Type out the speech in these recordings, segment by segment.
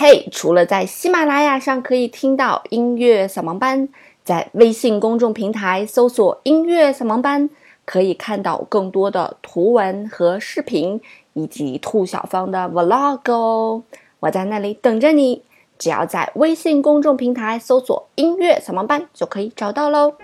嘿，除了在喜马拉雅上可以听到音乐扫盲班，在微信公众平台搜索“音乐扫盲班”，可以看到更多的图文和视频，以及兔小芳的 vlog 哦。我在那里等着你，只要在微信公众平台搜索“音乐扫盲班”就可以找到喽。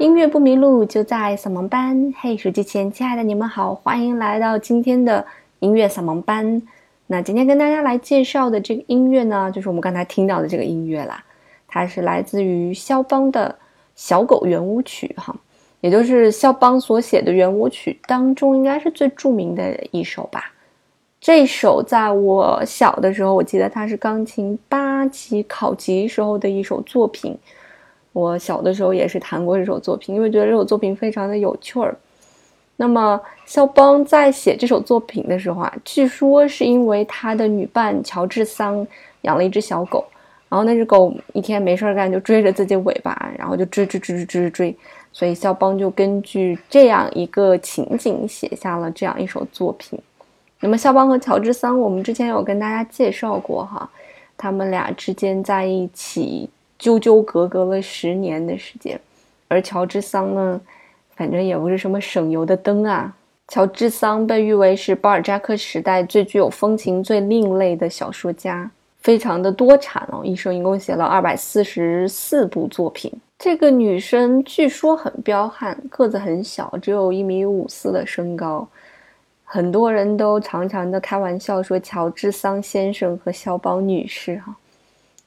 音乐不迷路，就在扫盲班。嘿，手机前亲爱的你们好，欢迎来到今天的音乐扫盲班。那今天跟大家来介绍的这个音乐呢，就是我们刚才听到的这个音乐啦。它是来自于肖邦的小狗圆舞曲，哈，也就是肖邦所写的圆舞曲当中应该是最著名的一首吧。这首在我小的时候，我记得它是钢琴八级考级时候的一首作品。我小的时候也是弹过这首作品，因为觉得这首作品非常的有趣儿。那么肖邦在写这首作品的时候啊，据说是因为他的女伴乔治桑养了一只小狗，然后那只狗一天没事儿干就追着自己尾巴，然后就追追追追追追，所以肖邦就根据这样一个情景写下了这样一首作品。那么肖邦和乔治桑，我们之前有跟大家介绍过哈，他们俩之间在一起。纠纠葛葛了十年的时间，而乔治桑呢，反正也不是什么省油的灯啊。乔治桑被誉为是巴尔扎克时代最具有风情、最另类的小说家，非常的多产哦，一生一共写了二百四十四部作品。这个女生据说很彪悍，个子很小，只有一米五四的身高，很多人都常常的开玩笑说乔治桑先生和肖邦女士哈。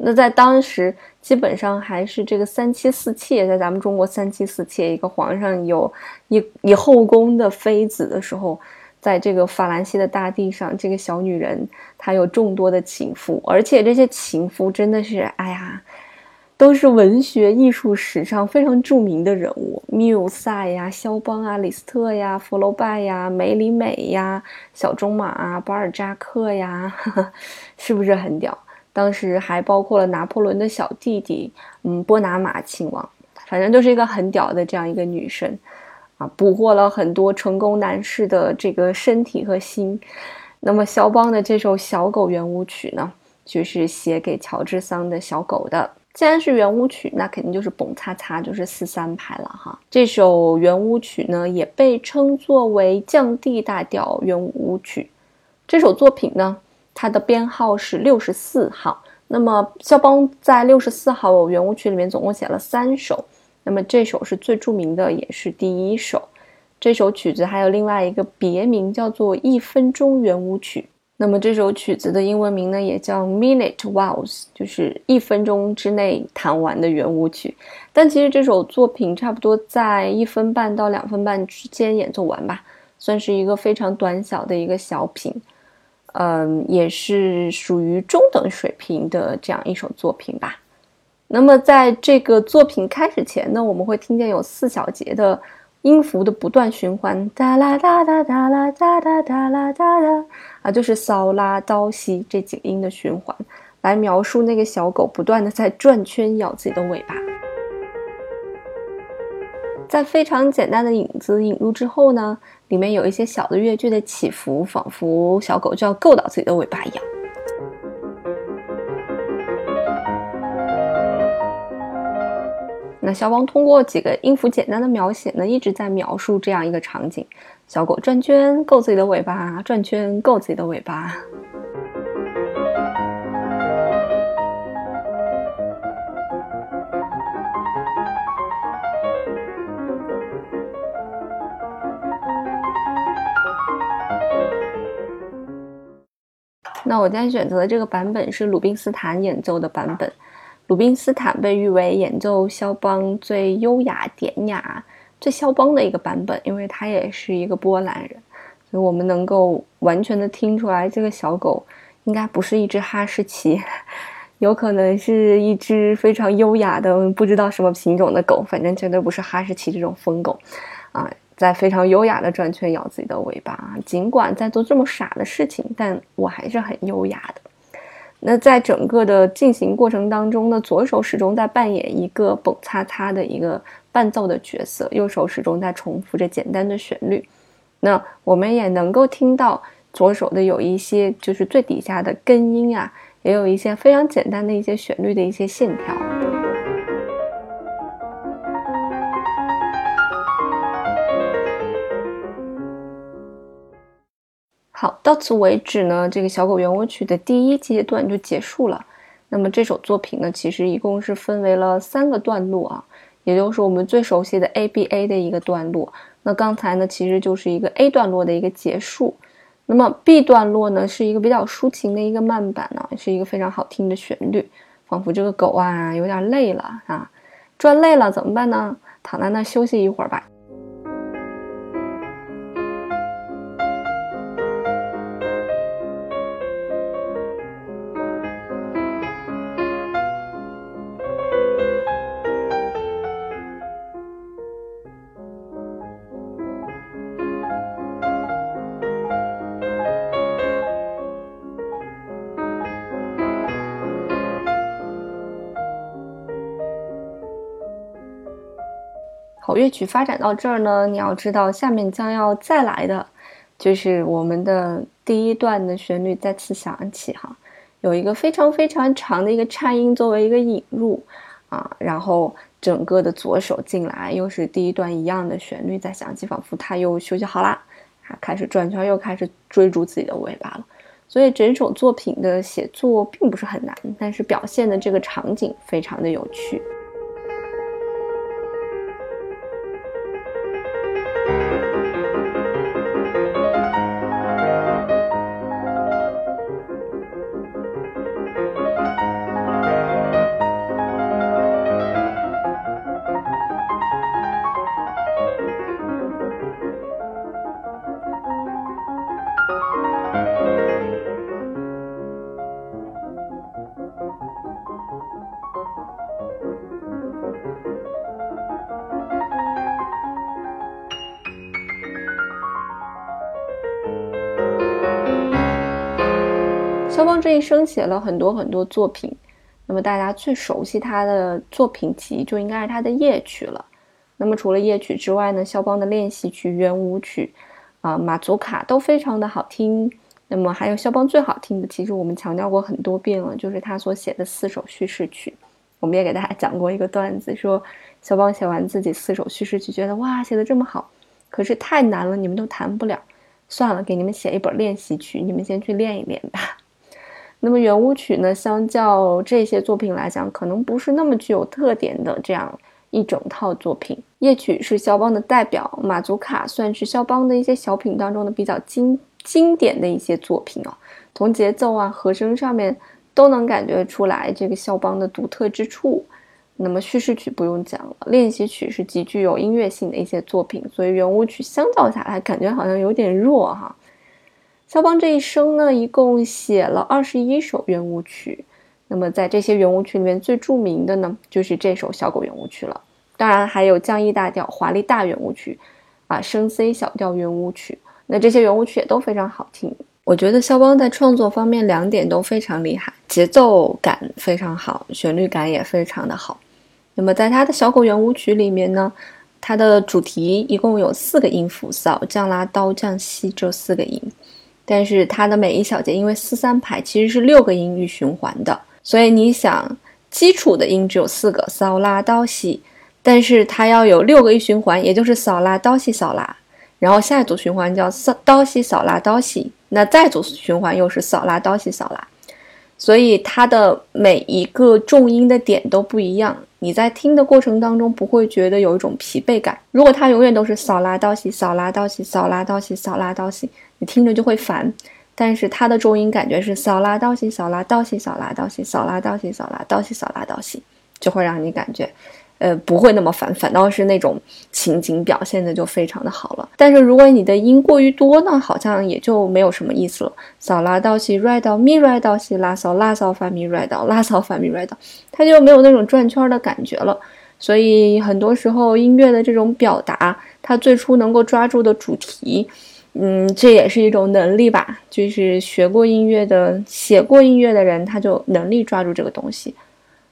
那在当时，基本上还是这个三妻四妾，在咱们中国三妻四妾，一个皇上有一一后宫的妃子的时候，在这个法兰西的大地上，这个小女人她有众多的情妇，而且这些情妇真的是，哎呀，都是文学艺术史上非常著名的人物，缪塞呀、肖邦啊、李斯特呀、福楼拜呀、梅里美呀、小仲马啊、巴尔扎克呀，是不是很屌？当时还包括了拿破仑的小弟弟，嗯，波拿马亲王，反正就是一个很屌的这样一个女生，啊，捕获了很多成功男士的这个身体和心。那么肖邦的这首小狗圆舞曲呢，就是写给乔治桑的小狗的。既然是圆舞曲，那肯定就是蹦擦擦，就是四三拍了哈。这首圆舞曲呢，也被称作为降 D 大调圆舞曲。这首作品呢。它的编号是六十四号。那么肖邦在六十四号圆舞曲里面总共写了三首，那么这首是最著名的，也是第一首。这首曲子还有另外一个别名，叫做一分钟圆舞曲。那么这首曲子的英文名呢，也叫 Minute Waltz，就是一分钟之内弹完的圆舞曲。但其实这首作品差不多在一分半到两分半之间演奏完吧，算是一个非常短小的一个小品。嗯，也是属于中等水平的这样一首作品吧。那么，在这个作品开始前呢，我们会听见有四小节的音符的不断循环，哒啦哒哒哒啦哒哒哒啦哒哒，啊，就是骚拉哆西这几个音的循环，来描述那个小狗不断的在转圈咬自己的尾巴。在非常简单的影子引入之后呢，里面有一些小的乐句的起伏，仿佛小狗就要够到自己的尾巴一样。那肖邦通过几个音符简单的描写呢，一直在描述这样一个场景：小狗转圈够自己的尾巴，转圈够自己的尾巴。那我今天选择的这个版本是鲁宾斯坦演奏的版本。鲁宾斯坦被誉为演奏肖邦最优雅、典雅、最肖邦的一个版本，因为他也是一个波兰人，所以我们能够完全的听出来，这个小狗应该不是一只哈士奇，有可能是一只非常优雅的不知道什么品种的狗，反正绝对不是哈士奇这种疯狗，啊，在非常优雅的转圈咬自己的尾巴啊。尽管在做这么傻的事情，但我还是很优雅的。那在整个的进行过程当中呢，左手始终在扮演一个蹦擦擦的一个伴奏的角色，右手始终在重复着简单的旋律。那我们也能够听到左手的有一些就是最底下的根音啊，也有一些非常简单的一些旋律的一些线条。好，到此为止呢，这个小狗圆舞曲的第一阶段就结束了。那么这首作品呢，其实一共是分为了三个段落啊，也就是我们最熟悉的 A B A 的一个段落。那刚才呢，其实就是一个 A 段落的一个结束。那么 B 段落呢，是一个比较抒情的一个慢板呢，是一个非常好听的旋律，仿佛这个狗啊有点累了啊，转累了怎么办呢？躺在那休息一会儿吧。乐曲发展到这儿呢，你要知道，下面将要再来的，就是我们的第一段的旋律再次响起哈，有一个非常非常长的一个颤音作为一个引入啊，然后整个的左手进来，又是第一段一样的旋律在响起，仿佛它又休息好啦，啊，开始转圈，又开始追逐自己的尾巴了。所以整首作品的写作并不是很难，但是表现的这个场景非常的有趣。肖邦这一生写了很多很多作品，那么大家最熟悉他的作品集就应该是他的夜曲了。那么除了夜曲之外呢，肖邦的练习曲、圆舞曲，啊，马祖卡都非常的好听。那么还有肖邦最好听的，其实我们强调过很多遍了，就是他所写的四首叙事曲。我们也给大家讲过一个段子，说肖邦写完自己四首叙事曲，觉得哇，写的这么好，可是太难了，你们都弹不了。算了，给你们写一本练习曲，你们先去练一练吧。那么圆舞曲呢，相较这些作品来讲，可能不是那么具有特点的这样一整套作品。夜曲是肖邦的代表，马祖卡算是肖邦的一些小品当中的比较经经典的一些作品哦。从节奏啊、和声上面都能感觉出来这个肖邦的独特之处。那么叙事曲不用讲了，练习曲是极具有音乐性的一些作品，所以圆舞曲相较下来，感觉好像有点弱哈。肖邦这一生呢，一共写了二十一首圆舞曲。那么在这些圆舞曲里面，最著名的呢，就是这首小狗圆舞曲了。当然还有降 E 大调华丽大圆舞曲，啊，升 C 小调圆舞曲。那这些圆舞曲也都非常好听。我觉得肖邦在创作方面两点都非常厉害，节奏感非常好，旋律感也非常的好。那么在他的小狗圆舞曲里面呢，它的主题一共有四个音符：扫、降、拉、刀、降、西这四个音。但是它的每一小节，因为四三拍其实是六个音域循环的，所以你想，基础的音只有四个，扫拉刀西，但是它要有六个一循环，也就是扫拉刀西扫拉，然后下一组循环叫扫刀西扫拉刀西，那再组循环又是扫拉刀西扫拉，所以它的每一个重音的点都不一样。你在听的过程当中不会觉得有一种疲惫感。如果它永远都是扫拉刀西扫拉刀西扫拉刀西扫拉刀西，你听着就会烦。但是它的重音感觉是扫拉刀西扫拉刀西扫拉刀西扫拉刀西扫拉刀西扫拉刀西，就会让你感觉，呃，不会那么烦，反倒是那种情景表现的就非常的好了。但是如果你的音过于多呢，好像也就没有什么意思了。扫拉到西，re 到咪，re 到西，拉扫拉扫发咪，re 到拉扫发咪，re 到，它就没有那种转圈的感觉了。所以很多时候音乐的这种表达，它最初能够抓住的主题，嗯，这也是一种能力吧。就是学过音乐的、写过音乐的人，他就能力抓住这个东西。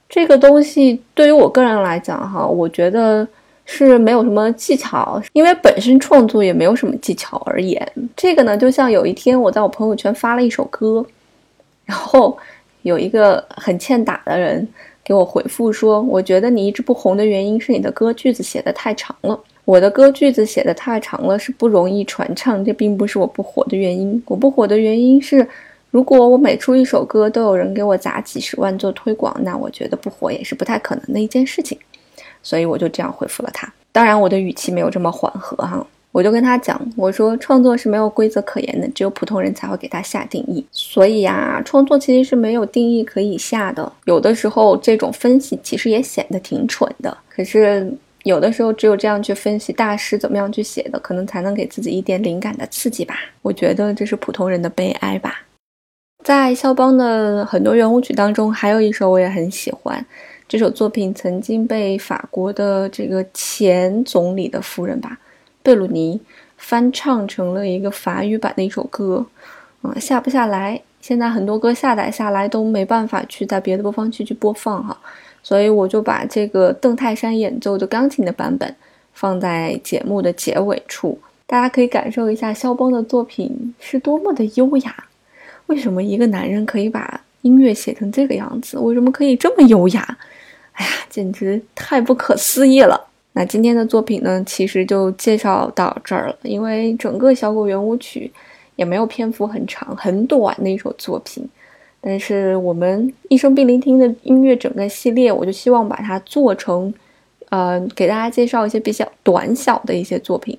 这个东西对于我个人来讲，哈，我觉得是没有什么技巧，因为本身创作也没有什么技巧而言。这个呢，就像有一天我在我朋友圈发了一首歌，然后有一个很欠打的人给我回复说：“我觉得你一直不红的原因是你的歌句子写的太长了。我的歌句子写的太长了，是不容易传唱，这并不是我不火的原因。我不火的原因是。”如果我每出一首歌都有人给我砸几十万做推广，那我觉得不火也是不太可能的一件事情，所以我就这样回复了他。当然，我的语气没有这么缓和哈，我就跟他讲，我说创作是没有规则可言的，只有普通人才会给他下定义。所以呀，创作其实是没有定义可以下的。有的时候这种分析其实也显得挺蠢的，可是有的时候只有这样去分析大师怎么样去写的，可能才能给自己一点灵感的刺激吧。我觉得这是普通人的悲哀吧。在肖邦的很多圆舞曲当中，还有一首我也很喜欢。这首作品曾经被法国的这个前总理的夫人吧，贝鲁尼翻唱成了一个法语版的一首歌，嗯，下不下来。现在很多歌下载下来都没办法去在别的播放器去播放哈，所以我就把这个邓泰山演奏的钢琴的版本放在节目的结尾处，大家可以感受一下肖邦的作品是多么的优雅。为什么一个男人可以把音乐写成这个样子？为什么可以这么优雅？哎呀，简直太不可思议了！那今天的作品呢，其实就介绍到这儿了。因为整个小狗圆舞曲也没有篇幅很长，很短的一首作品。但是我们一生必聆听的音乐整个系列，我就希望把它做成，呃，给大家介绍一些比较短小的一些作品，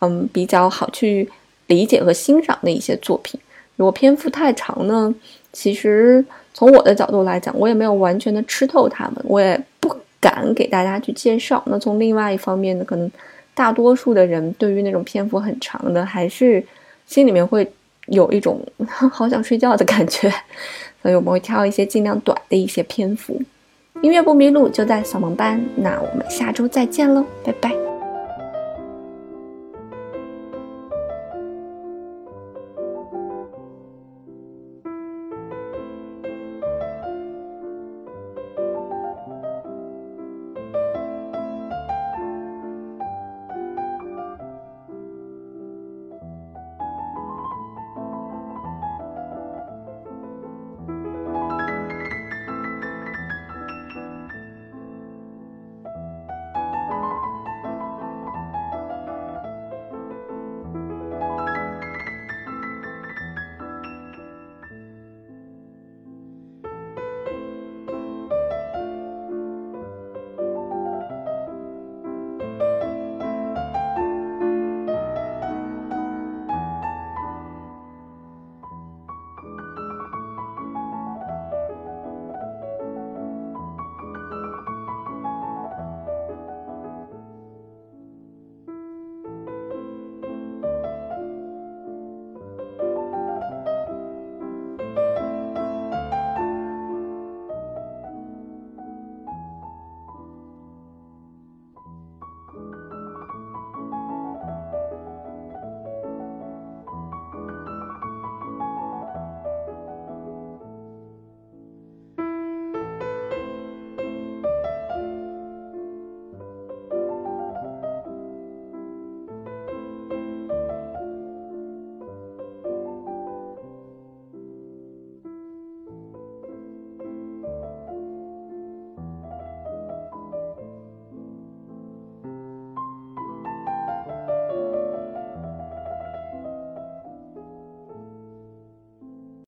嗯，比较好去理解和欣赏的一些作品。如果篇幅太长呢？其实从我的角度来讲，我也没有完全的吃透他们，我也不敢给大家去介绍。那从另外一方面呢，可能大多数的人对于那种篇幅很长的，还是心里面会有一种 好想睡觉的感觉，所以我们会挑一些尽量短的一些篇幅。音乐不迷路就在小萌班，那我们下周再见喽，拜拜。